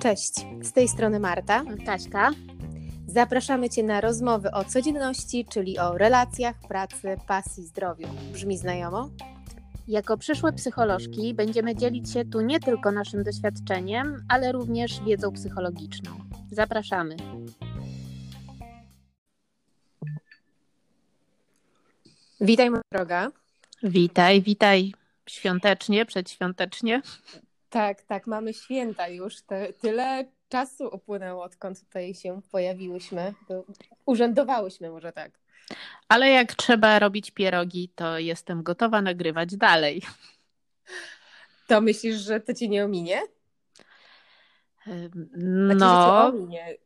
Cześć, z tej strony Marta. Kaśka. Zapraszamy Cię na rozmowy o codzienności, czyli o relacjach, pracy, pasji, zdrowiu. Brzmi znajomo? Jako przyszłe psycholożki będziemy dzielić się tu nie tylko naszym doświadczeniem, ale również wiedzą psychologiczną. Zapraszamy. Witaj, moja droga. Witaj, witaj świątecznie, przedświątecznie. Tak, tak, mamy święta już. Te, tyle czasu upłynęło, odkąd tutaj się pojawiłyśmy. Urzędowałyśmy, może tak. Ale jak trzeba robić pierogi, to jestem gotowa nagrywać dalej. To myślisz, że to ci nie ominie? Znaczy, no. Ominie.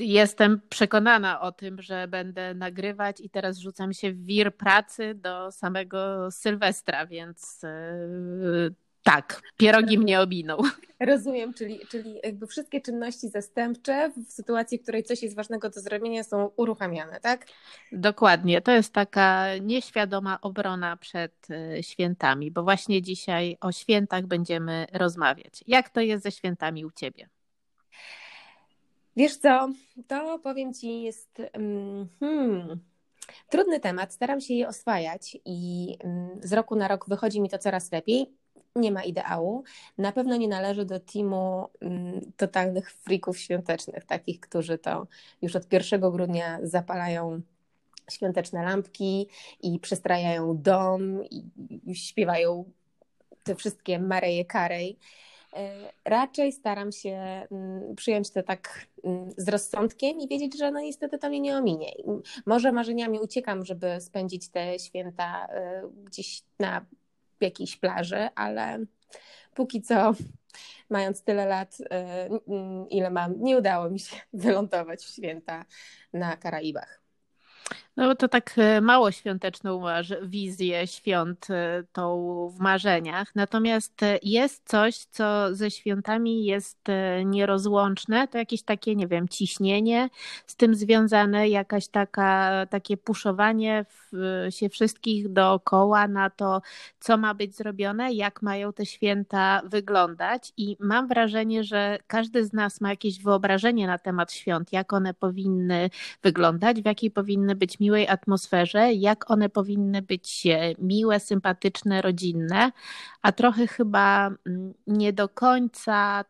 Jestem przekonana o tym, że będę nagrywać i teraz rzucam się w wir pracy do samego Sylwestra, więc yy, tak, pierogi mnie obiną. Rozumiem, czyli, czyli jakby wszystkie czynności zastępcze w sytuacji, w której coś jest ważnego do zrobienia są uruchamiane, tak? Dokładnie, to jest taka nieświadoma obrona przed e, świętami, bo właśnie dzisiaj o świętach będziemy rozmawiać. Jak to jest ze świętami u Ciebie? Wiesz co, to powiem Ci jest mm, hmm, trudny temat, staram się je oswajać i mm, z roku na rok wychodzi mi to coraz lepiej nie ma ideału. Na pewno nie należy do teamu mm, totalnych frików świątecznych, takich, którzy to już od 1 grudnia zapalają świąteczne lampki i przestrajają dom i, śpiewają te wszystkie Mareje Karej. E, raczej staram się mm, przyjąć to tak mm, z rozsądkiem i wiedzieć, że no niestety to mnie nie ominie. Może marzeniami uciekam, żeby spędzić te święta e, gdzieś na jakiejś plaży, ale póki co, mając tyle lat, y, ile mam, nie udało mi się wylądować w święta na Karaibach. No to tak e, mało świąteczną masz wizję świąt e, tą w marzeniach. Natomiast e, jest coś, co ze świętami jest nierozłączne. To jakieś takie, nie wiem, ciśnienie z tym związane, jakaś taka, takie puszowanie się wszystkich dookoła na to, co ma być zrobione, jak mają te święta wyglądać. I mam wrażenie, że każdy z nas ma jakieś wyobrażenie na temat świąt, jak one powinny wyglądać, w jakiej powinny być miłej atmosferze, jak one powinny być e, miłe, sympatyczne, rodzinne, a trochę chyba mm, nie do końca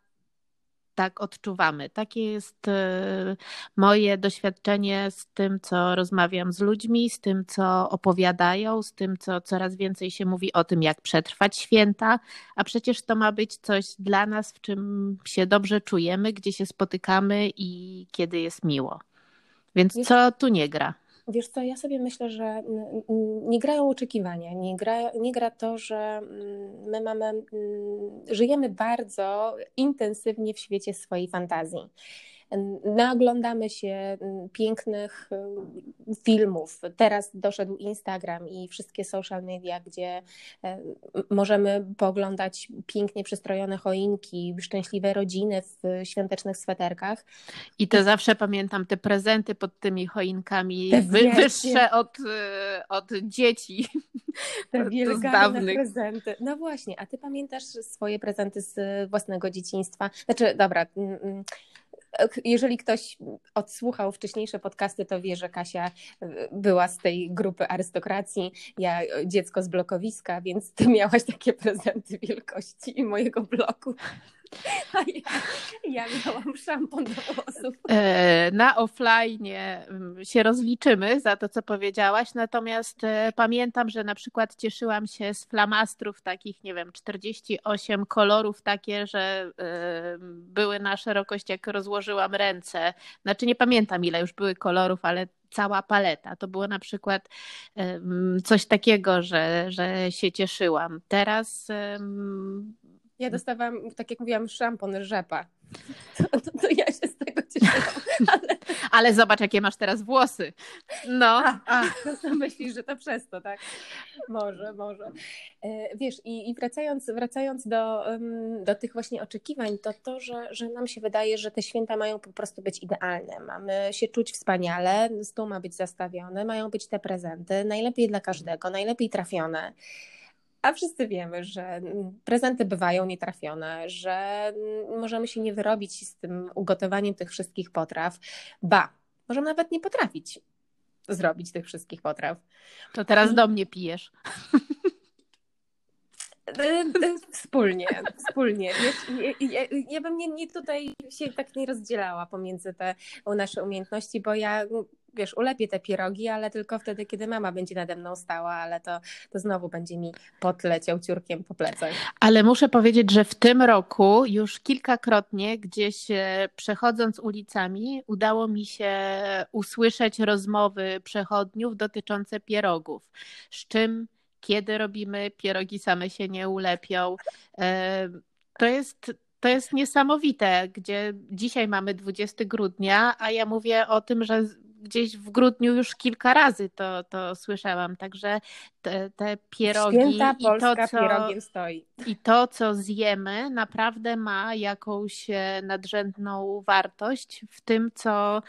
tak odczuwamy. Takie jest e, moje doświadczenie z tym, co rozmawiam z ludźmi, z tym, co opowiadają, z tym, co coraz więcej się mówi o tym, jak przetrwać święta, a przecież to ma być coś dla nas, w czym się dobrze czujemy, gdzie się spotykamy i kiedy jest miło. Więc co tu nie gra? Wiesz co, ja sobie myślę, że nie grają oczekiwania, nie gra, nie gra to, że mm, my mamy, mm, żyjemy bardzo intensywnie w świecie swojej fantazji. Naoglądamy się mm, pięknych y, filmów. Teraz doszedł Instagram i wszystkie social media, gdzie e, możemy pooglądać pięknie przystrojone choinki, szczęśliwe rodziny w świątecznych sweterkach. I to zawsze pamiętam te prezenty pod tymi choinkami wy, wyższe od, y, od dzieci. Te wielkie prezenty. No właśnie, a ty pamiętasz swoje prezenty z własnego dzieciństwa? Znaczy, dobra, mm, mm, jeżeli ktoś odsłuchał wcześniejsze podcasty, to wie, że Kasia y, była z tej grupy arystokracji, ja dziecko z blokowiska, więc ty miałaś takie prezenty wielkości mojego bloku. Ja, ja miałam szampon do włosów. E, na offline mm, się rozliczymy za to, co powiedziałaś, natomiast e, pamiętam, że na przykład cieszyłam się z flamastrów takich, nie wiem, 48 kolorów takie, że e, były na szerokość, jak rozłożyłam ręce. Znaczy nie pamiętam ile już były kolorów, ale cała paleta. To było na przykład coś takiego, że, że się cieszyłam. Teraz ja dostawałam, tak jak mówiłam, szampon rzepa. To, to, to, ja się z tego cieszyłam. Ale... ale zobacz, jakie masz teraz włosy. No. A, a to myślisz, że to przez to, tak? Może, może. E, wiesz, i, i wracając, wracając do, do tych właśnie oczekiwań, to to, że, że nam się wydaje, że te święta mają po prostu być idealne. Mamy się czuć wspaniale, stół ma być zastawiony, mają być te prezenty, najlepiej dla każdego, najlepiej trafione. A wszyscy wiemy, że prezenty bywają nietrafione, że możemy się nie wyrobić z tym ugotowaniem tych wszystkich potraw. Ba, możemy nawet nie potrafić zrobić tych wszystkich potraw. To teraz I... do mnie pijesz. E, e, wspólnie, wspólnie. Ja, ja, ja bym nie, nie, tutaj się tak nie rozdzielała pomiędzy te nasze umiejętności, bo ja wiesz, ulepię te pierogi, ale tylko wtedy, kiedy mama będzie nade mną stała, ale to, to znowu będzie mi potleciał ciurkiem po plecach. Ale muszę powiedzieć, że w tym roku już kilkakrotnie gdzieś e, przechodząc ulicami udało mi się usłyszeć rozmowy przechodniów dotyczące pierogów. Z czym kiedy robimy pierogi same się nie ulepią. E, to jest to jest niesamowite, gdzie dzisiaj mamy 20 grudnia, a ja mówię o tym, że gdzieś w grudniu już kilka razy to, to słyszałam, także te, te pierogi Święta i to, co, pierogiem stoi. I to, co zjemy, naprawdę ma jakąś e, nadrzędną wartość w tym, co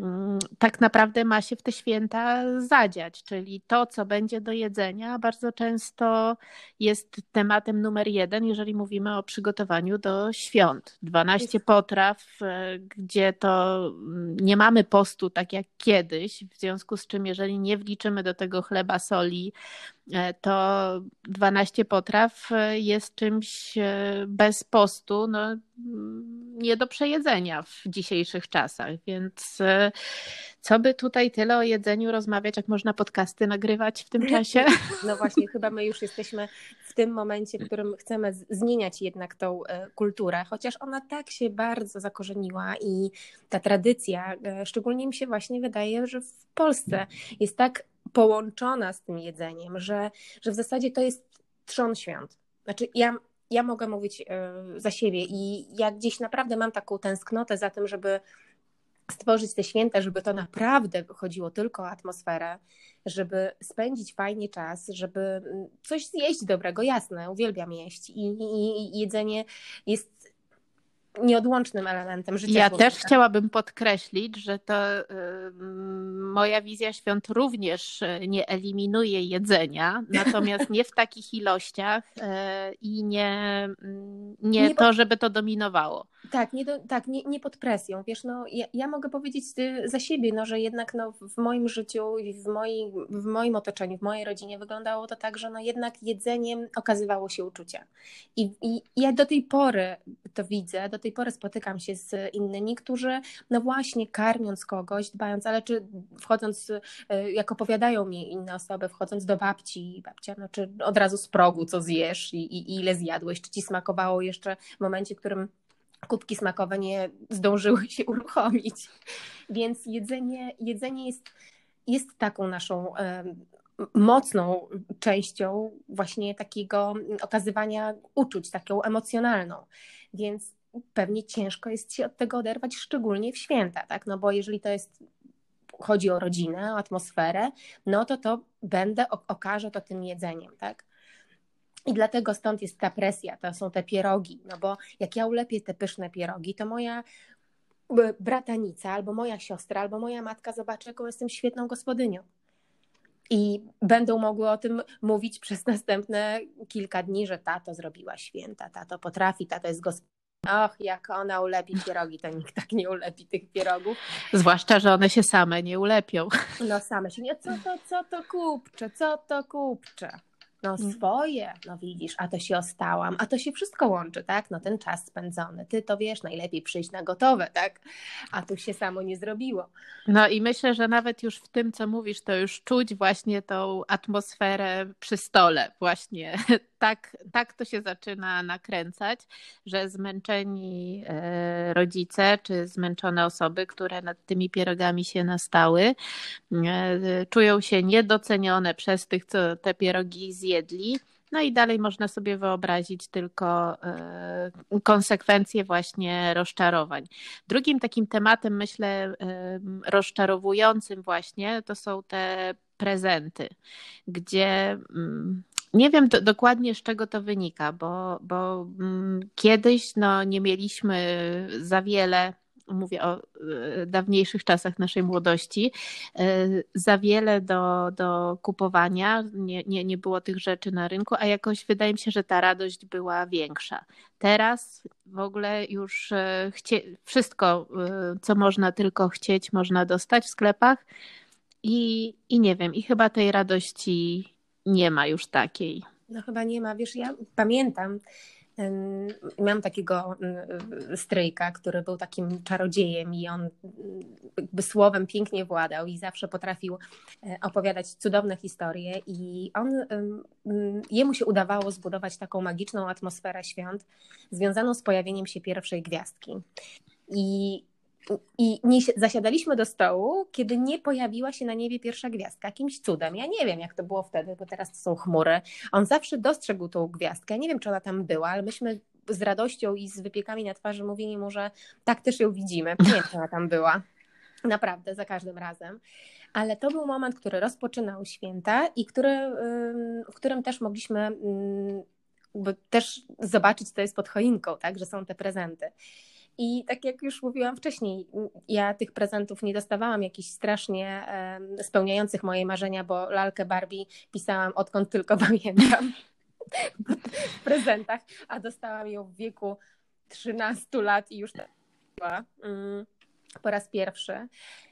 mm, tak naprawdę ma się w te święta zadziać, czyli to, co będzie do jedzenia, bardzo często jest tematem numer jeden, jeżeli mówimy o przygotowaniu do świąt. 12 potraw, e, gdzie to mm, nie mamy postu tak jak kiedyś, w związku z czym, jeżeli nie wliczymy do tego chleba, soli, to 12 potraw e, jest czymś e, bez postu no, nie do przejedzenia w dzisiejszych czasach, więc co by tutaj tyle o jedzeniu rozmawiać, jak można podcasty nagrywać w tym czasie? No właśnie, chyba my już jesteśmy w tym momencie, w którym chcemy zmieniać jednak tą kulturę, chociaż ona tak się bardzo zakorzeniła i ta tradycja, szczególnie mi się właśnie wydaje, że w Polsce jest tak połączona z tym jedzeniem, że, że w zasadzie to jest trzon świąt. Znaczy, ja, ja mogę mówić e, za siebie i ja gdzieś naprawdę mam taką tęsknotę za tym, żeby stworzyć te święta, żeby to naprawdę chodziło tylko o atmosferę, żeby spędzić fajnie czas, żeby mm, coś zjeść dobrego, jasne, uwielbiam jeść i, i, i jedzenie jest nieodłącznym elementem życia. Ja też chciałabym podkreślić, że to y, moja wizja świąt również y, nie eliminuje jedzenia, natomiast nie w takich ilościach y, i nie, mm, nie, nie to, żeby to dominowało. Tak, nie, do, tak nie, nie pod presją. Wiesz, no, ja, ja, mogę powiedzieć za siebie, no, że jednak no, w moim życiu i w moim, w moim otoczeniu, w mojej rodzinie wyglądało to tak, że no, jednak jedzeniem okazywało się uczucia. I, I ja do tej pory to widzę, do tej pory spotykam się z innymi, którzy no właśnie karmiąc kogoś, dbając, ale czy wchodząc, e, jak opowiadają mi inne osoby, wchodząc do babci, babcia, no czy od razu z progu co zjesz i, i ile zjadłeś, czy ci smakowało jeszcze w momencie, w którym kubki smakowe nie zdążyły się uruchomić. Więc jedzenie, jedzenie jest, jest taką naszą mocną częścią właśnie takiego okazywania uczuć, taką emocjonalną. Więc pewnie ciężko jest się od tego oderwać, szczególnie w święta, tak? No bo jeżeli to jest chodzi o rodzinę, o atmosferę, no to to będę, okażę to tym jedzeniem, tak? I dlatego stąd jest ta presja, to są te pierogi, no bo jak ja ulepię te pyszne pierogi, to moja bratanica, albo moja siostra, albo moja matka zobaczy, jaką jestem świetną gospodynią. I będą mogły o tym mówić przez następne kilka dni, że tato zrobiła święta, tato potrafi, tato jest gospodynią. Och, jak ona ulepi pierogi, to nikt tak nie ulepi tych pierogów. Zwłaszcza, że one się same nie ulepią. No same się nie. Co to, co to kupcze, co to kupcze? No mm. swoje, no widzisz, a to się ostałam, a to się wszystko łączy, tak? No ten czas spędzony, ty to wiesz, najlepiej przyjść na gotowe, tak? A tu się samo nie zrobiło. No i myślę, że nawet już w tym, co mówisz, to już czuć właśnie tą atmosferę przy stole, właśnie tak, tak to się zaczyna nakręcać, że zmęczeni e, rodzice czy zmęczone osoby, które nad tymi pierogami się nastały, e, czują się niedocenione przez tych, co te pierogi zjedli. No i dalej można sobie wyobrazić tylko e, konsekwencje właśnie rozczarowań. Drugim takim tematem, myślę, rozczarowującym właśnie, to są te prezenty, gdzie mm, nie wiem do, dokładnie z czego to wynika, bo, bo mm, kiedyś no, nie mieliśmy za wiele mówię o dawniejszych czasach naszej młodości, za wiele do, do kupowania, nie, nie, nie było tych rzeczy na rynku, a jakoś wydaje mi się, że ta radość była większa. Teraz w ogóle już chcie, wszystko, co można tylko chcieć, można dostać w sklepach i, i nie wiem, i chyba tej radości nie ma już takiej. No chyba nie ma. Wiesz, ja pamiętam, Miałam takiego stryjka, który był takim czarodziejem i on jakby słowem pięknie władał i zawsze potrafił e, opowiadać cudowne historie i on, jemu się udawało zbudować taką magiczną atmosferę świąt związaną z pojawieniem się pierwszej gwiazdki. I i nie zasiadaliśmy do stołu, kiedy nie pojawiła się na niebie pierwsza gwiazdka, jakimś cudem. Ja nie wiem, jak to było wtedy, bo teraz to są chmury. On zawsze dostrzegł tą gwiazdkę. Ja nie wiem, czy ona tam była, ale myśmy z radością i z wypiekami na twarzy mówili mu, że tak też ją widzimy. Nie czy ona tam była. Naprawdę, za każdym razem. Ale to był moment, który rozpoczynał święta i który, w którym też mogliśmy też zobaczyć, co jest pod choinką, tak, że są te prezenty. I tak jak już mówiłam wcześniej, ja tych prezentów nie dostawałam jakichś strasznie spełniających moje marzenia, bo lalkę Barbie pisałam odkąd tylko pamiętam w prezentach, a dostałam ją w wieku 13 lat i już była mm, po raz pierwszy.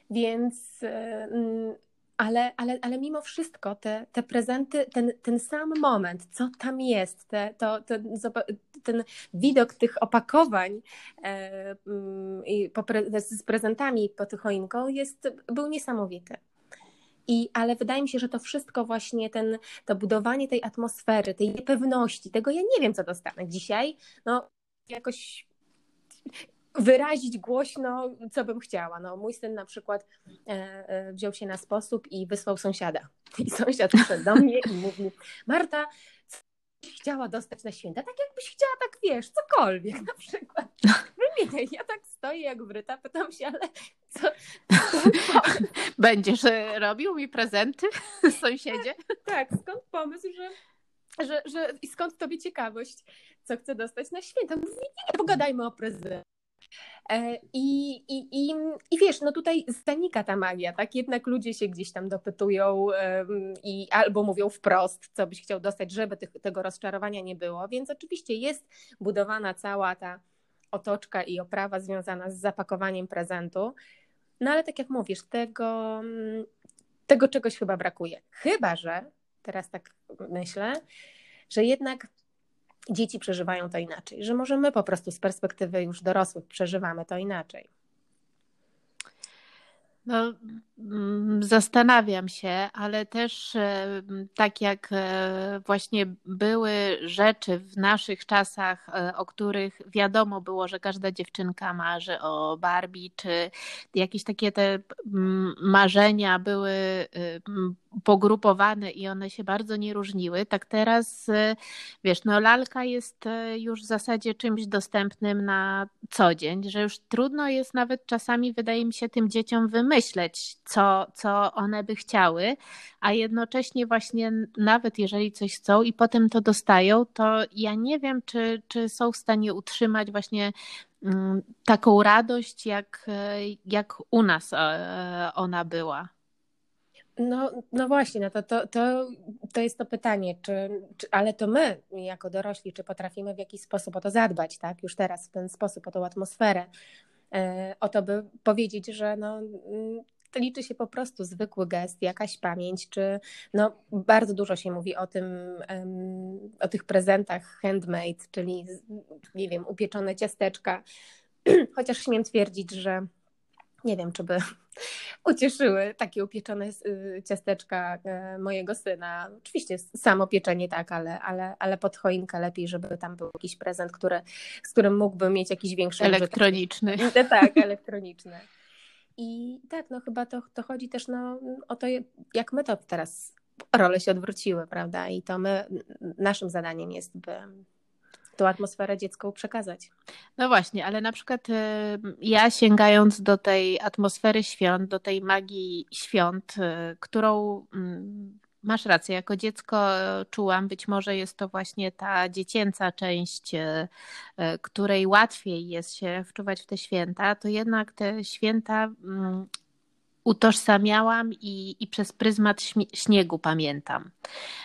Więc ale, ale, ale mimo wszystko te, te prezenty, ten, ten sam moment, co tam jest, te, to, ten, ten widok tych opakowań e, mm, pre, z prezentami pod choinką jest, był niesamowity. I, ale wydaje mi się, że to wszystko właśnie, ten, to budowanie tej atmosfery, tej niepewności, tego ja nie wiem, co dostanę dzisiaj, no jakoś wyrazić głośno, co bym chciała. No, mój syn na przykład e, e, wziął się na sposób i wysłał sąsiada. I sąsiad przyszedł do mnie i mówi, Marta, co byś chciała dostać na święta? Tak jakbyś chciała, tak wiesz, cokolwiek na przykład. Wymieniaj, ja tak stoję jak wryta, pytam się, ale co? Będziesz e, robił mi prezenty, sąsiedzie? Tak, skąd pomysł, że że, że i skąd tobie ciekawość, co chcę dostać na święta? Mówi, nie, pogadajmy o prezencie. E, I, i, i, I wiesz, no tutaj zanika ta magia, tak? Jednak ludzie się gdzieś tam dopytują i albo mówią wprost, co byś chciał dostać, żeby tych, tego rozczarowania nie było. Więc oczywiście jest budowana cała ta otoczka i oprawa związana z zapakowaniem prezentu. No ale tak jak mówisz, tego, tego czegoś chyba brakuje. Chyba, że teraz tak myślę, że jednak dzieci przeżywają to inaczej, że może my po prostu z perspektywy już dorosłych przeżywamy to inaczej. No, mm, zastanawiam się, ale też e, tak jak e, właśnie były rzeczy w naszych czasach, e, o których wiadomo było, że każda dziewczynka marzy o Barbie, czy jakieś takie te marzenia były pogrupowane i one się bardzo nie różniły, tak teraz wiesz, no lalka jest już w zasadzie czymś dostępnym na co dzień, że już trudno jest nawet czasami, wydaje mi się, tym dzieciom wymyśleć, co, co one by chciały, a jednocześnie właśnie nawet jeżeli coś chcą i potem to dostają, to ja nie wiem, czy, czy są w stanie utrzymać właśnie mm, taką radość, jak, jak u nas e, ona była. No, no właśnie, no to, to, to, to jest to pytanie, czy, czy, ale to my, jako dorośli, czy potrafimy w jakiś sposób o to zadbać, tak? Już teraz w ten sposób, o tą atmosferę, o to, by powiedzieć, że no, mm, liczy się po prostu zwykły gest, jakaś pamięć, czy no, bardzo dużo się mówi o tym, o tych prezentach handmade, czyli nie wiem, upieczone ciasteczka, chociaż śmiem twierdzić, że nie wiem, czy by ucieszyły takie upieczone y, ciasteczka e, mojego syna. Oczywiście samo pieczenie tak, ale, ale, ale pod choinkę lepiej, żeby tam był jakiś prezent, który, z którym mógłby mieć jakiś większy Elektroniczny. Użytek. Tak, elektroniczny. I tak, no chyba to, to chodzi też no, o to, jak my to teraz role się odwróciły, prawda? I to my, naszym zadaniem jest, by tą atmosferę dziecku przekazać. No właśnie, ale na przykład y, ja sięgając do tej atmosfery świąt, do tej magii świąt, y, którą mm, masz rację. Jako dziecko czułam, być może jest to właśnie ta dziecięca część, której łatwiej jest się wczuwać w te święta, to jednak te święta mm, utożsamiałam i, i przez pryzmat śniegu pamiętam.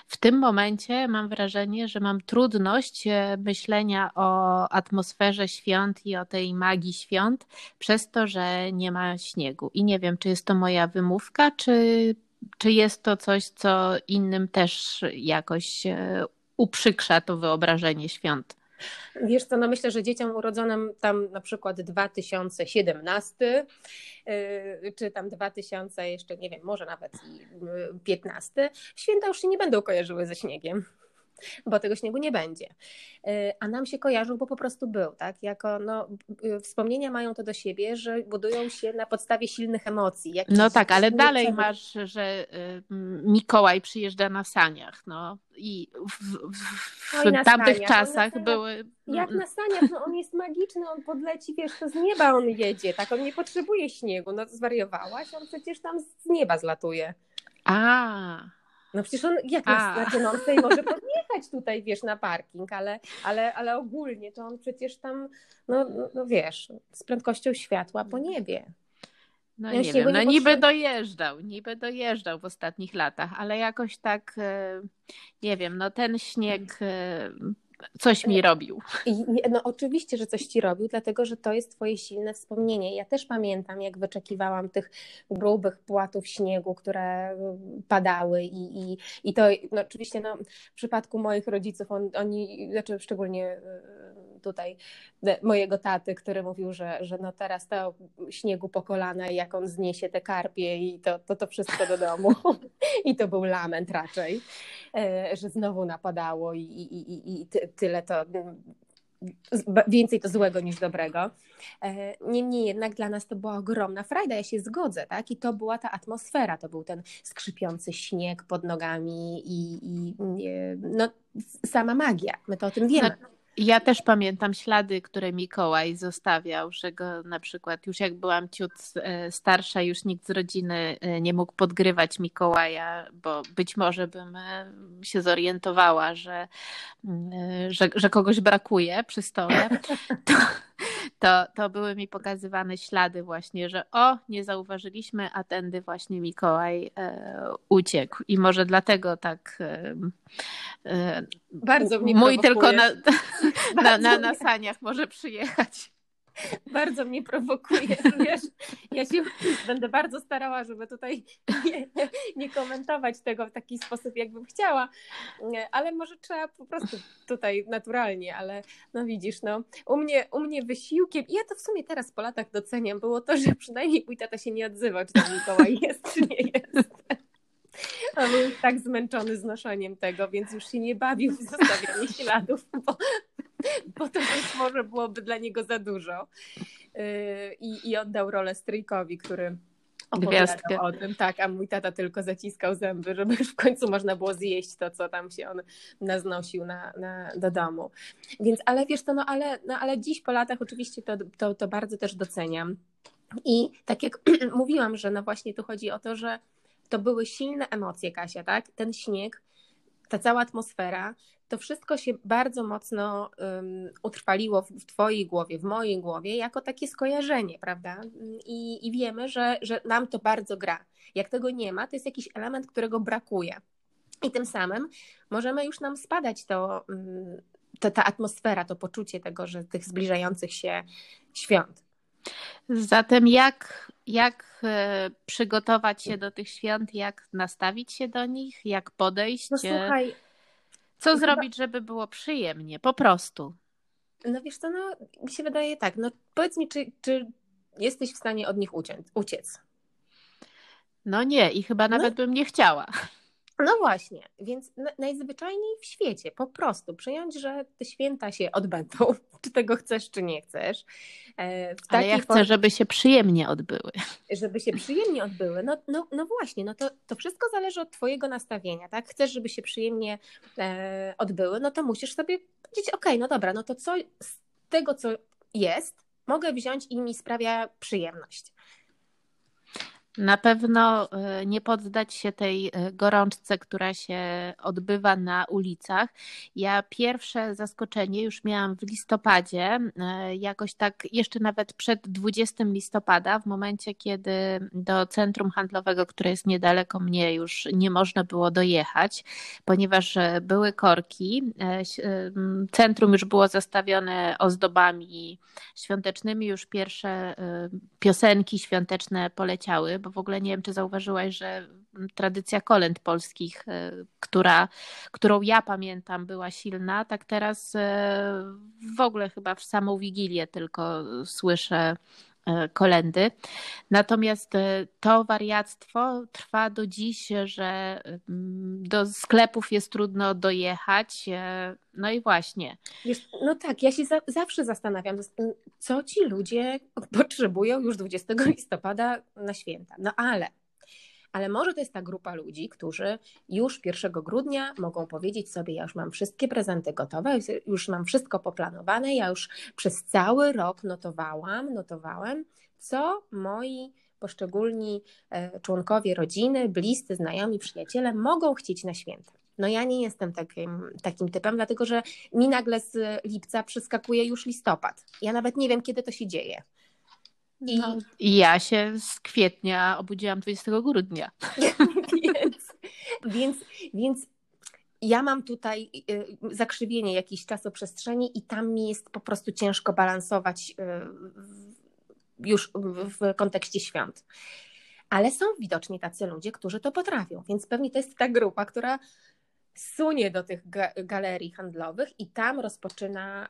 W tym momencie mam wrażenie, że mam trudność e, myślenia o atmosferze świąt i o tej magii świąt, przez to, że nie ma śniegu. I nie wiem, czy jest to moja wymówka, czy, czy jest to coś, co innym też jakoś e, uprzykrza to wyobrażenie świąt. Wiesz co, no myślę, że dzieciom urodzonym tam na przykład 2017 yy, czy tam 2000 jeszcze nie wiem, może nawet 15, święta już się nie będą kojarzyły ze śniegiem bo tego śniegu nie będzie. Y, a nam się kojarzył, bo po prostu był, tak? Jako, no, y, wspomnienia mają to do siebie, że budują się na podstawie silnych emocji. no tak, ale dalej masz, że y, Mikołaj przyjeżdża na saniach, no i w, w, w tamtych saniach. czasach były... Jak na saniach, no on jest magiczny, on podleci, wiesz, to z nieba on jedzie, tak, on nie potrzebuje śniegu, no zwariowałaś, on przecież tam z nieba zlatuje. A, no przecież on jak na znaczącej może podjechać tutaj, wiesz, na parking, ale, ale, ale ogólnie to on przecież tam, no, no, no wiesz, z prędkością światła po niebie. No ja nie wiem, no niby dojeżdżał, niby dojeżdżał w ostatnich latach, ale jakoś tak, e, nie wiem, no ten śnieg e, coś mi robił. I, no oczywiście, że coś ci robił, dlatego że to jest twoje silne wspomnienie. Ja też pamiętam, jak wyczekiwałam tych grubych płatów śniegu, które padały i, i, i to no, oczywiście no, w przypadku moich rodziców, on, oni, znaczy szczególnie tutaj mojego taty, który mówił, że, że no teraz to śniegu po kolana i jak on zniesie te karpie i to, to, to wszystko do domu. I to był lament raczej, e, że znowu napadało i, i, i, i tyle to więcej to złego niż dobrego. E, niemniej jednak dla nas to była ogromna frajda, ja się zgodzę, tak? I to była ta atmosfera, to był ten skrzypiący śnieg pod nogami i, i no, sama magia, my to o tym wiemy. Ja też pamiętam ślady, które Mikołaj zostawiał, że go na przykład już jak byłam ciut e, starsza, już nikt z rodziny e, nie mógł podgrywać Mikołaja, bo być może bym e, się zorientowała, że, że, że kogoś brakuje przy stole. To, to, to były mi pokazywane ślady właśnie, że o, nie zauważyliśmy, a tędy właśnie Mikołaj e, uciekł. I może dlatego tak e, e, bardzo mnie mój tylko na, na, na, na saniach może przyjechać. Bardzo mnie prowokuje, wiesz, będę bardzo starała, żeby tutaj nie, nie, komentować tego w taki sposób, jakbym chciała, ale może trzeba po prostu tutaj naturalnie, ale no widzisz, no u mnie, u mnie wysiłkiem, i ja to w sumie teraz po latach doceniam, było to, że przynajmniej mój tata się nie odzywał, czy tam Mikołaj jest, czy nie jest. On był tak zmęczony znoszeniem tego, więc już się nie bawił w zostawianie śladów, bo to być może byłoby dla niego za dużo. Yy, I, i oddał rolę stryjkowi, który opowiadał o tym, tak, a mój tata tylko zaciskał zęby, żeby już w końcu można było zjeść to, co tam się on naznosił na, na, do domu. Więc, ale wiesz to, no ale, no ale dziś po latach oczywiście to, to, to bardzo też doceniam. I tak jak mówiłam, że no właśnie tu chodzi o to, że to były silne emocje, Kasia, tak? Ten śnieg, ta cała atmosfera, to wszystko się bardzo mocno um, utrwaliło w, w Twojej głowie, w mojej głowie, jako takie skojarzenie, prawda? I, i wiemy, że, że nam to bardzo gra. Jak tego nie ma, to jest jakiś element, którego brakuje. I tym samym możemy już nam spadać to, to, ta atmosfera, to poczucie tego, że tych zbliżających się świąt. Zatem jak, jak e, przygotować się do tych świąt, jak nastawić się do nich, jak podejść? No słuchaj, co chyba... zrobić, żeby było przyjemnie, po prostu? No wiesz co, no mi się wydaje tak, no powiedz mi, czy, czy jesteś w stanie od nich uciec? uciec? No nie i chyba no. nawet no. bym nie chciała. No właśnie, więc najzwyczajniej w świecie po prostu przyjąć, że te święta się odbędą, czy tego chcesz, czy nie chcesz. E, Ale ja chcę, form... żeby się przyjemnie odbyły. Żeby się przyjemnie odbyły. No, no, no właśnie, no to, to wszystko zależy od Twojego nastawienia, tak? Chcesz, żeby się przyjemnie e, odbyły, no to musisz sobie powiedzieć, ok, no dobra, no to co z tego, co jest, mogę wziąć i mi sprawia przyjemność. Na pewno e, nie poddać się tej e, gorączce, która się odbywa na ulicach. Ja pierwsze zaskoczenie już miałam w listopadzie, e, jakoś tak jeszcze nawet przed 20 listopada, w momencie, kiedy do centrum handlowego, które jest niedaleko mnie, już nie można było dojechać, ponieważ były korki. Centrum już było zastawione ozdobami świątecznymi, już pierwsze piosenki świąteczne poleciały bo w ogóle nie wiem, czy zauważyłaś, że tradycja kolęd polskich, e, która, którą ja pamiętam, była silna, tak teraz e, w ogóle chyba w samą Wigilię tylko słyszę kolendy. Natomiast to wariactwo trwa do dziś, że mm, do sklepów jest trudno dojechać. No i właśnie. No tak, ja się za, zawsze zastanawiam, co ci ludzie potrzebują już 20 listopada na święta. No ale ale może to jest ta grupa ludzi, którzy już 1 grudnia mogą powiedzieć sobie: Ja już mam wszystkie prezenty gotowe, już mam wszystko poplanowane, ja już przez cały rok notowałam, notowałem, co moi poszczególni e, członkowie rodziny, bliscy, znajomi, przyjaciele mogą chcieć na święta. No ja nie jestem takim, takim typem, dlatego że mi nagle z lipca przeskakuje już listopad. Ja nawet nie wiem, kiedy to się dzieje. I no, ja się z kwietnia obudziłam 20 grudnia. więc, więc, więc ja mam tutaj y, zakrzywienie jakiejś czasoprzestrzeni i tam mi jest po prostu ciężko balansować y, już w kontekście świąt. Ale są widoczni tacy ludzie, którzy to potrafią, więc pewnie to jest ta grupa, która sunie do tych galerii handlowych i tam rozpoczyna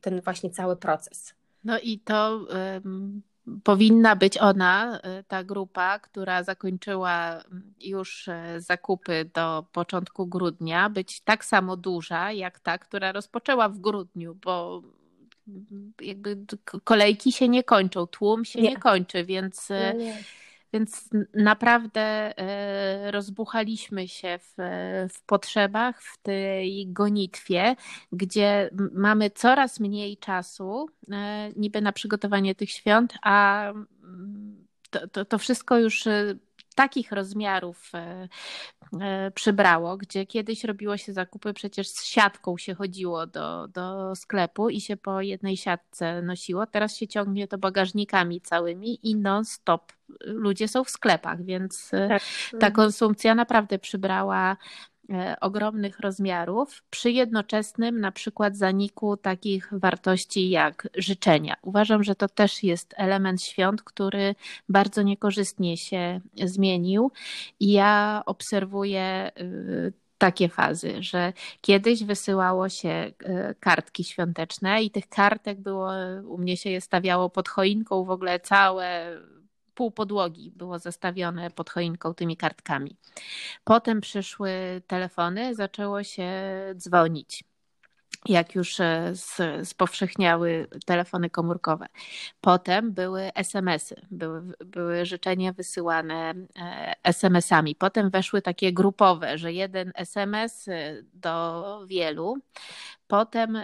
ten właśnie cały proces. No i to um, powinna być ona, y, ta grupa, która zakończyła już y, zakupy do początku grudnia, być tak samo duża jak ta, która rozpoczęła w grudniu, bo jakby kolejki się nie kończą, tłum się nie, nie kończy, więc. Y, nie, nie więc naprawdę e, rozbuchaliśmy się w, w potrzebach, w tej gonitwie, gdzie mamy coraz mniej czasu e, niby na przygotowanie tych świąt, a to, to, to wszystko już e, takich rozmiarów przybrało, gdzie kiedyś robiło się zakupy, przecież z siatką się chodziło do, do sklepu i się po jednej siatce nosiło. Teraz się ciągnie to bagażnikami całymi i non-stop ludzie są w sklepach, więc e, tak. ta konsumpcja naprawdę przybrała e, ogromnych rozmiarów przy jednoczesnym na przykład zaniku takich wartości jak życzenia. Uważam, że to też jest element świąt, który bardzo niekorzystnie się zmienił i ja obserwuję e, takie fazy, że kiedyś wysyłało się kartki świąteczne i tych kartek było, u mnie się je stawiało pod choinką w ogóle całe pół podłogi było zastawione pod choinką tymi kartkami. Potem przyszły telefony, zaczęło się dzwonić jak już e, spowszechniały telefony komórkowe. Potem były SMS-y, były, były życzenia wysyłane e, SMS-ami. Potem weszły takie grupowe, że jeden SMS e, do wielu. Potem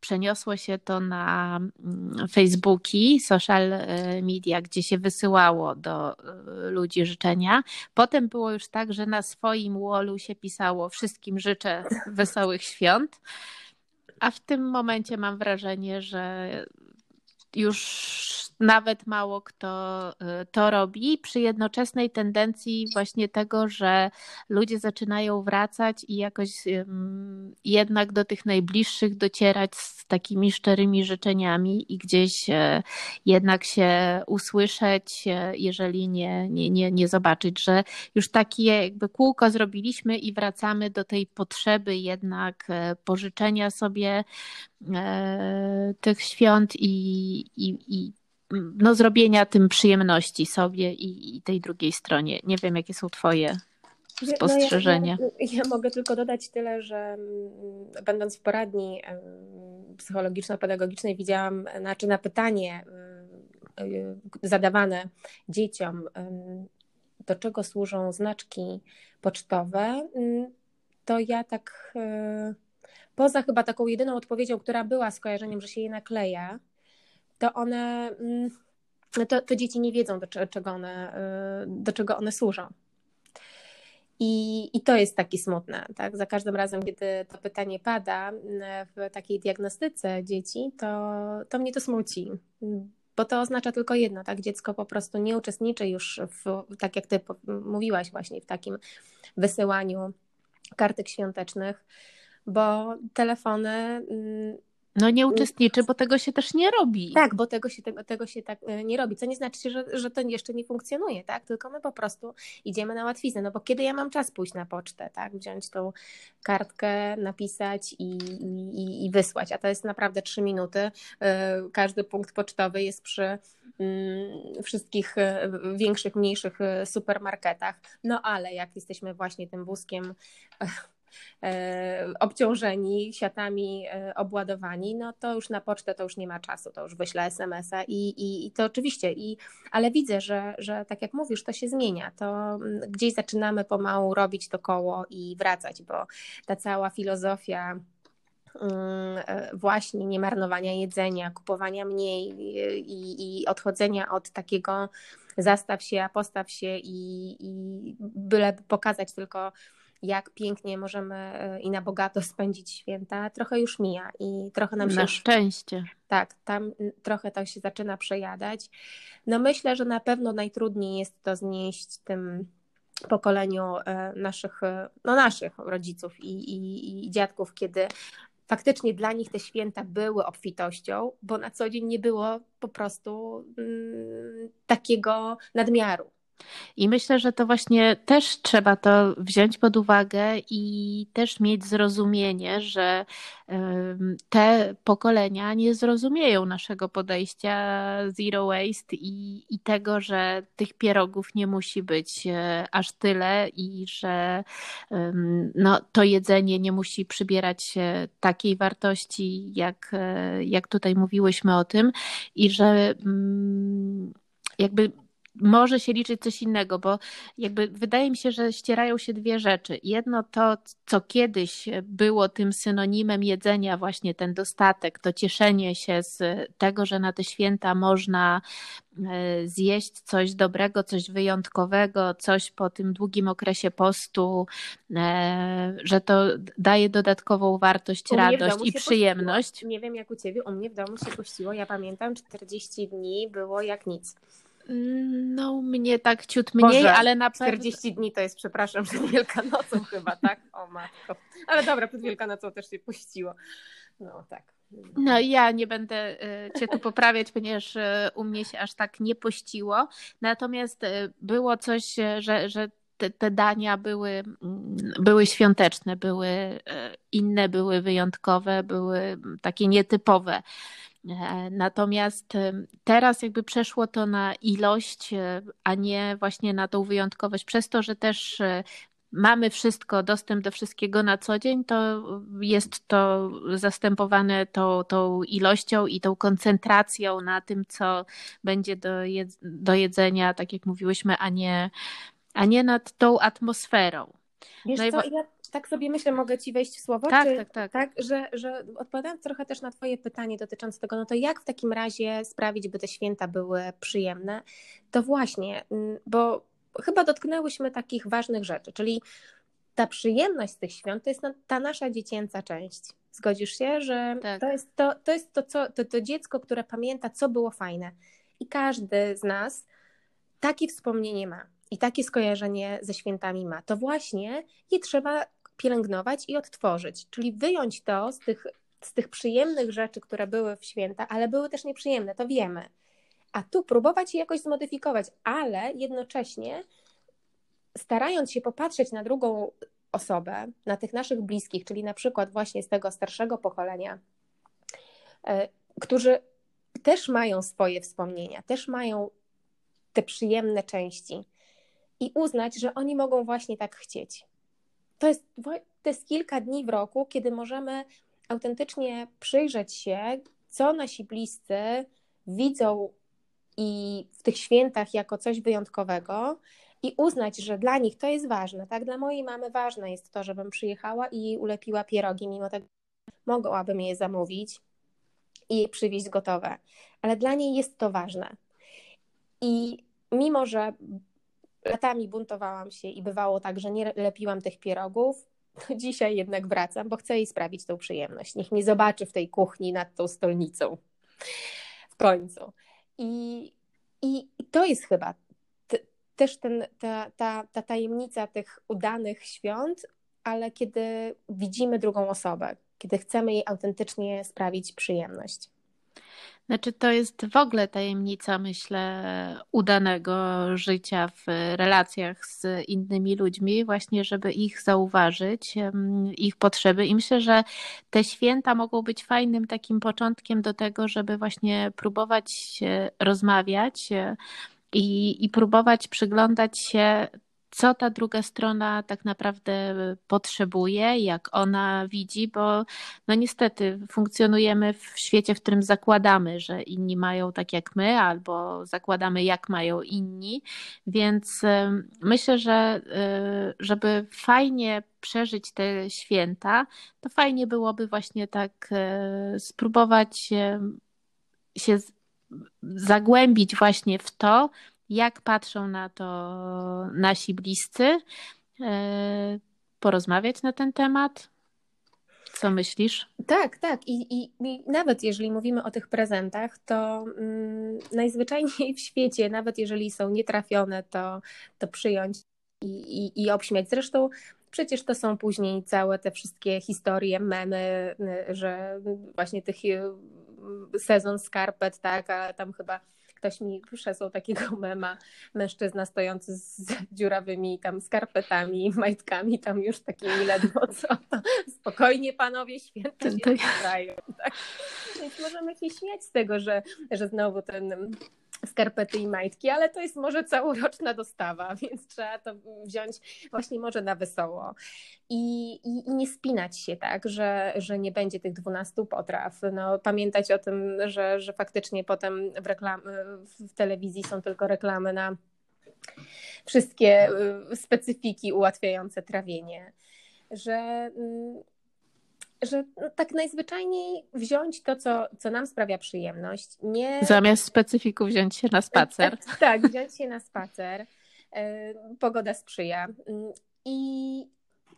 przeniosło się to na mm, Facebooki, social media, gdzie się wysyłało do ludzi życzenia. Potem było już tak, że na swoim wallu się pisało wszystkim życzę wesołych świąt. A w tym momencie mam wrażenie, że już nawet mało kto y, to robi, przy jednoczesnej tendencji właśnie tego, że ludzie zaczynają wracać i jakoś jednak do tych najbliższych docierać z takimi szczerymi życzeniami i gdzieś e, jednak się usłyszeć, e, jeżeli nie, nie, nie, nie zobaczyć, że już takie jakby kółko zrobiliśmy i wracamy do tej potrzeby jednak e, pożyczenia sobie tych świąt i, i, i no, zrobienia tym przyjemności sobie i, i, tej drugiej stronie. Nie wiem, jakie są Twoje spostrzeżenia. No ja, ja, ja, mogę tylko dodać tyle, że mm, będąc w poradni psychologiczno-pedagogicznej widziałam, znaczy na pytanie y, zadawane dzieciom, do czego służą znaczki pocztowe, to ja tak y, poza chyba taką jedyną odpowiedzią, która była skojarzeniem, że się je nakleja, to one mm, to, to dzieci nie wiedzą, do czego one, do czego one służą. I, I to jest takie smutne. Tak? Za każdym razem, kiedy to pytanie pada w takiej diagnostyce dzieci, to, to mnie to smuci. Bo to oznacza tylko jedno, tak? Dziecko po prostu nie uczestniczy już w, tak jak ty mówiłaś właśnie, w takim wysyłaniu kartek świątecznych, bo telefony mm, no nie uczestniczy, bo tego się też nie robi. Tak, bo tego się, tego, tego się tak e, nie robi, co nie znaczy, że, że to jeszcze nie funkcjonuje, tak? Tylko my po prostu idziemy na łatwiznę, no bo kiedy ja mam czas pójść na pocztę, tak? Wziąć tą kartkę, napisać i, i, i wysłać, a to jest naprawdę trzy minuty. E, każdy punkt pocztowy jest przy mm, wszystkich e, większych, mniejszych supermarketach, no ale jak jesteśmy właśnie tym wózkiem obciążeni, siatami e, obładowani, no to już na pocztę to już nie ma czasu, to już wyślę SMS-a i, i, i to oczywiście, i, ale widzę, że, że tak jak mówisz, to się zmienia, to mm, gdzieś zaczynamy pomału robić to koło i wracać, bo ta cała filozofia mm, e, właśnie nie marnowania jedzenia, kupowania mniej i, i odchodzenia od takiego zastaw się, a postaw się i, i byle pokazać tylko jak pięknie możemy e, i na bogato spędzić święta, trochę już mija i trochę nam się. Na szczęście. Tak, tam trochę to się zaczyna przejadać. No myślę, że na pewno najtrudniej jest to znieść tym pokoleniu e, naszych, e, no naszych rodziców i, i, i dziadków, kiedy faktycznie dla nich te święta były obfitością, bo na co dzień nie było po prostu mm, takiego nadmiaru. I myślę, że to właśnie też trzeba to wziąć pod uwagę i też mieć zrozumienie, że te pokolenia nie zrozumieją naszego podejścia zero waste i, i tego, że tych pierogów nie musi być e, aż tyle i że no, to jedzenie nie musi przybierać takiej wartości, jak, e, jak tutaj mówiłyśmy o tym, i że mm, jakby może się liczyć coś innego, bo jakby wydaje mi się, że ścierają się dwie rzeczy. Jedno to, co kiedyś było tym synonimem jedzenia, właśnie ten dostatek, to cieszenie się z tego, że na te święta można e, zjeść coś dobrego, coś wyjątkowego, coś po tym długim okresie postu, e, że to daje dodatkową wartość, radość i przyjemność. Pościło. Nie wiem jak u ciebie, u mnie w domu się pościło. Ja pamiętam 40 dni było jak nic. No, mnie tak ciut mniej, Boże, ale na pewno... 40 dni to jest, przepraszam, przed Wielkanocą chyba, tak? O matko. Ale dobra, przed Wielkanocą też się puściło. No, tak. No ja nie będę y, Cię tu poprawiać, ponieważ y, u mnie się aż tak nie pościło. Natomiast y, było coś, że, że te, te dania były, mm, były świąteczne, były inne, były wyjątkowe, były takie nietypowe. E, natomiast teraz jakby przeszło to na ilość, e, a nie właśnie na tą wyjątkowość, przez to, że też e, mamy wszystko, dostęp do wszystkiego na co dzień, to jest to zastępowane tą, tą ilością i tą koncentracją na tym, co będzie do, do jedzenia, tak jak mówiłyśmy, a nie, a nie nad tą atmosferą. Wiesz no co, ja tak sobie myślę, mogę Ci wejść w słowo? Tak, czy, tak, tak. tak że, że odpowiadając trochę też na Twoje pytanie dotyczące tego, no to jak w takim razie sprawić, by te święta były przyjemne? To właśnie, mm, bo chyba dotknęłyśmy takich ważnych rzeczy, czyli ta przyjemność z tych świąt to jest ta nasza dziecięca część. Zgodzisz się, że tak. to jest, to, to, jest to, co, to, to dziecko, które pamięta, co było fajne. I każdy z nas takie wspomnienie ma i takie skojarzenie ze świętami ma. To właśnie je trzeba pielęgnować i odtworzyć, czyli wyjąć to z tych, z tych przyjemnych rzeczy, które były w święta, ale były też nieprzyjemne, to wiemy. A tu próbować je jakoś zmodyfikować, ale jednocześnie starając się popatrzeć na drugą osobę, na tych naszych bliskich, czyli na przykład właśnie z tego starszego pokolenia, e, którzy też mają swoje wspomnienia, też mają te przyjemne części i uznać, że oni mogą właśnie tak chcieć to jest, to jest kilka dni w roku, kiedy możemy autentycznie przyjrzeć się, co nasi bliscy widzą i w tych świętach jako coś wyjątkowego i uznać, że dla nich to jest ważne. Tak, dla mojej mamy ważne jest to, żebym przyjechała i ulepiła pierogi, mimo tego mogłabym je zamówić i przywieźć gotowe, ale dla niej jest to ważne. I mimo, że latami buntowałam się i bywało tak, że nie lepiłam tych pierogów, dzisiaj jednak wracam, bo chcę jej sprawić tą przyjemność. Niech mnie zobaczy w tej kuchni nad tą stolnicą. W końcu. I, i, i to jest chyba też ten, ta, ta, ta tajemnica tych udanych świąt, ale kiedy widzimy drugą osobę, kiedy chcemy jej autentycznie sprawić przyjemność. Znaczy, to jest w ogóle tajemnica, myślę, udanego życia w relacjach z innymi ludźmi, właśnie, żeby ich zauważyć, ich potrzeby. I myślę, że te święta mogą być fajnym takim początkiem do tego, żeby właśnie próbować rozmawiać i, i próbować przyglądać się co ta druga strona tak naprawdę potrzebuje, jak ona widzi, bo no niestety funkcjonujemy w świecie, w którym zakładamy, że inni mają tak jak my, albo zakładamy, jak mają inni, więc myślę, że e, żeby fajnie przeżyć te święta, to fajnie byłoby właśnie tak e, spróbować się zagłębić właśnie w to, jak patrzą na to nasi bliscy, e, porozmawiać na ten temat. Co myślisz? Tak, tak. I, i, i nawet jeżeli mówimy o tych prezentach, to mm, najzwyczajniej w świecie, nawet jeżeli są nietrafione, to, to przyjąć i, i, i obśmiać. Zresztą przecież to są później całe te wszystkie historie, memy, że właśnie tych sezon skarpet, tak, a tam chyba ktoś mi przesłał takiego mema, mężczyzna stojący z dziurawymi tam skarpetami, majtkami, tam już takimi ledwo co. Spokojnie panowie, święta się zdają. Tak? Więc możemy się śmiać z tego, że, że znowu ten skarpety i majtki, ale to jest może całoroczna dostawa, więc trzeba to wziąć właśnie może na wesoło i, i, i nie spinać się tak, że, że nie będzie tych 12 potraw. No, pamiętać o tym, że, że faktycznie potem w, reklam, w telewizji są tylko reklamy na wszystkie y, specyfiki ułatwiające trawienie, że mm, że no, tak najzwyczajniej wziąć to, co, co nam sprawia przyjemność. Nie... Zamiast specyfików wziąć się na spacer. Tak, tak wziąć się na spacer. E, pogoda sprzyja. Mm, I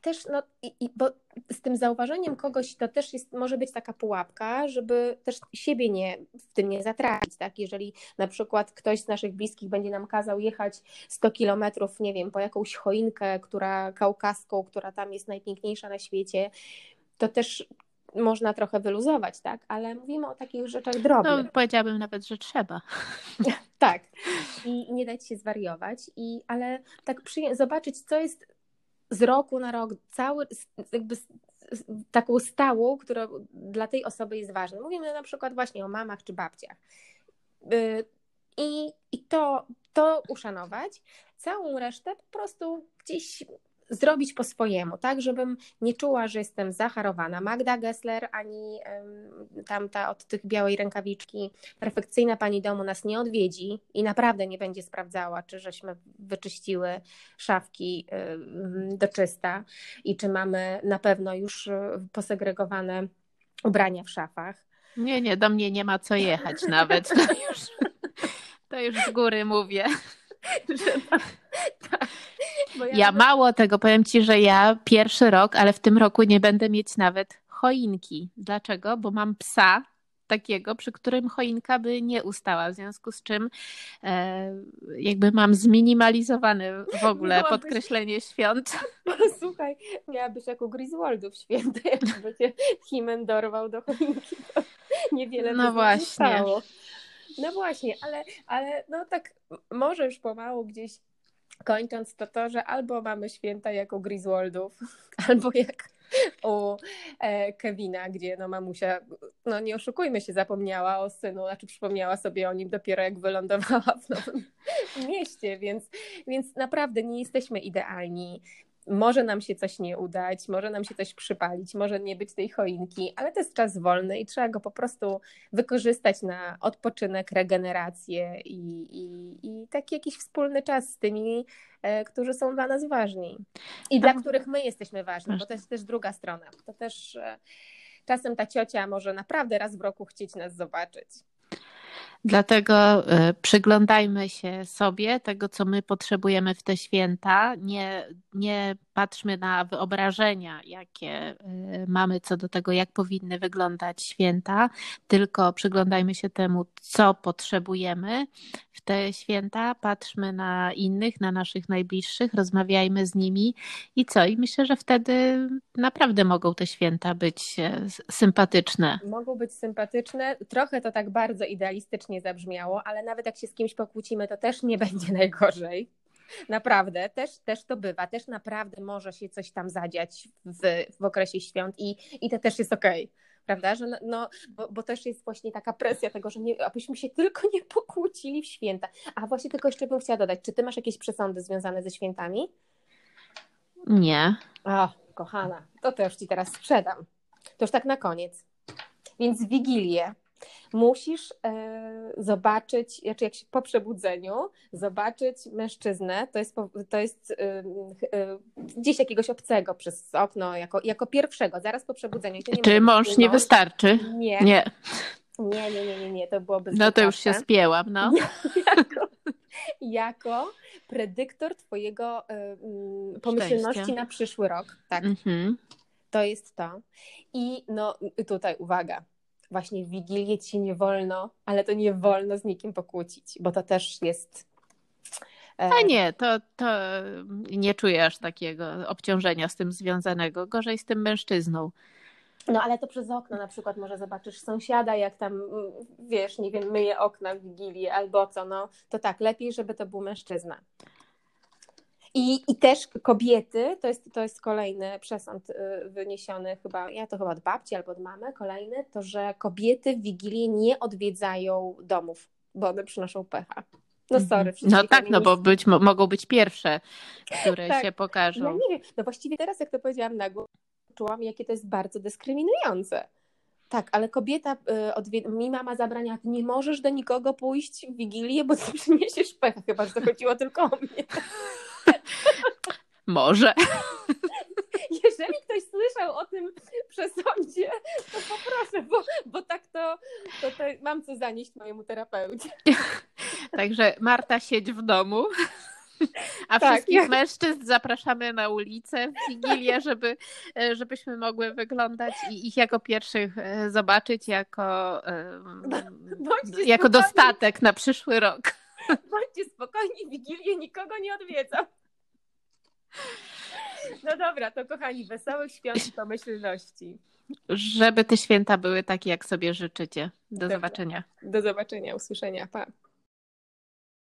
też, no, i, i, bo z tym zauważeniem kogoś to też jest, może być taka pułapka, żeby też siebie nie, w tym nie zatracić, tak? Jeżeli na przykład ktoś z naszych bliskich będzie nam kazał jechać 100 kilometrów, nie wiem, po jakąś choinkę, która kaukaską, która tam jest najpiękniejsza na świecie, to też można trochę wyluzować, tak? Ale mówimy o takich rzeczach drobnych. No, powiedziałabym nawet, że trzeba. tak. I nie dać się zwariować, i, ale tak przyję- zobaczyć, co jest z roku na rok, cały, jakby taką stałą, która dla tej osoby jest ważna. Mówimy na przykład właśnie o mamach czy babciach. Y, I, i to, to uszanować, całą resztę po prostu gdzieś zrobić po swojemu, tak, żebym nie czuła, że jestem zacharowana. Magda Gessler ani tamta od tych białej rękawiczki, perfekcyjna pani domu nas nie odwiedzi i naprawdę nie będzie sprawdzała, czy żeśmy wyczyściły szafki do czysta i czy mamy na pewno już e, posegregowane ubrania w szafach. Nie, nie, do mnie nie ma co jechać nawet. To już, to już z góry mówię. Że Ja, ja mało tego, powiem Ci, że ja pierwszy rok, ale w tym roku nie będę mieć nawet choinki. Dlaczego? Bo mam psa takiego, przy którym choinka by nie ustała, w związku z czym e, jakby mam zminimalizowane w ogóle podkreślenie świąt. Słuchaj, miałabyś jako Griswoldów święte, jakby cię Himen dorwał do choinki, to niewiele no by właśnie. Stało. No właśnie, ale, ale no tak może już pomału gdzieś kończąc to to, że albo mamy święta jako Griswoldów, albo jak u e, Kevina, gdzie no mamusia, no nie oszukujmy się, zapomniała o synu, znaczy przypomniała sobie o nim dopiero jak wylądowała w nowym mieście, więc, więc naprawdę nie jesteśmy idealni może nam się coś nie udać, może nam się coś przypalić, może nie być tej choinki, ale to jest czas wolny i trzeba go po prostu wykorzystać na odpoczynek, regenerację i, i, i taki jakiś wspólny czas z tymi, e, którzy są dla nas ważni i dla których my jesteśmy ważni, bo to jest też druga strona. To też e, czasem ta ciocia może naprawdę raz w roku chcieć nas zobaczyć. Dlatego y, przyglądajmy się sobie tego, co my potrzebujemy w te święta. Nie, nie patrzmy na wyobrażenia, jakie y, mamy co do tego, jak powinny wyglądać święta, tylko przyglądajmy się temu, co potrzebujemy w te święta. Patrzmy na innych, na naszych najbliższych, rozmawiajmy z nimi i co? I myślę, że wtedy naprawdę mogą te święta być e, sympatyczne. Mogą być sympatyczne. Trochę to tak bardzo idealistycznie zabrzmiało, ale nawet jak się z kimś pokłócimy, to też nie będzie najgorzej. Naprawdę, też, też to bywa, też naprawdę może się coś tam zadziać w, w okresie świąt i, i to też jest okej. Okay prawda? Że no, no bo, bo, też jest właśnie taka presja tego, że nie, abyśmy się tylko nie pokłócili w święta. A właśnie tylko jeszcze bym chciała dodać, czy ty masz jakieś przesądy związane ze świętami? Nie. O, kochana, to też ci teraz sprzedam. To już tak na koniec. Więc Wigilię musisz e, zobaczyć, znaczy jak się po przebudzeniu, zobaczyć mężczyznę, to jest, to jest e, gdzieś jakiegoś obcego przez okno, jako, jako pierwszego, zaraz po przebudzeniu. Czy mąż nie wystarczy? Nie. Nie. Nie, nie, nie, nie, nie, to byłoby No to już się spięłam, no. jako, jako predyktor twojego y, pomyślności Szczęścia. na przyszły rok, tak. Mhm. To jest to. I no tutaj uwaga, właśnie w Wigilię ci nie wolno, ale to nie wolno z nikim pokłócić, bo to też jest. E, A nie, to, to nie czuję aż takiego obciążenia z tym związanego. Gorzej z tym mężczyzną. No ale to przez okno na przykład może zobaczysz sąsiada, jak tam, wiesz, nie wiem, myje okna w Wigilię albo co, no to tak, lepiej, żeby to był mężczyzna. I, I też kobiety, to jest, to jest kolejny przesąd y, wyniesiony chyba, ja to chyba od babci albo od mamy, kolejny, to że kobiety w Wigilię nie odwiedzają domów, bo one przynoszą pecha. No mhm. sorry. No tak, no bo być, mogą być pierwsze, które tak. się pokażą. Ja nie wiem, no właściwie teraz jak to powiedziałam na głos, czułam, jakie to jest bardzo dyskryminujące. Tak, ale kobieta, y, mi mama zabrania, nie możesz do nikogo pójść w Wigilię, bo ty przyniesiesz pecha, chyba, że to chodziło tylko o mnie. Może. Jeżeli ktoś słyszał o tym przesądzie, to poproszę, bo, bo tak to, to, mam co zanieść mojemu terapeucie. Także Marta siedź w domu. A tak, wszystkich jak... mężczyzn zapraszamy na ulicę w Wigilię, żeby, żebyśmy mogły wyglądać i ich jako pierwszych e, zobaczyć jako, jako dostatek na przyszły rok. Bądźcie spokojni, Wigilię nikogo nie odwiedzam. No dobra, to kochani, wesołych świąt i pomyślności. Żeby te święta były takie, jak sobie życzycie. Do Dobrze. zobaczenia. Do zobaczenia, usłyszenia. Pa.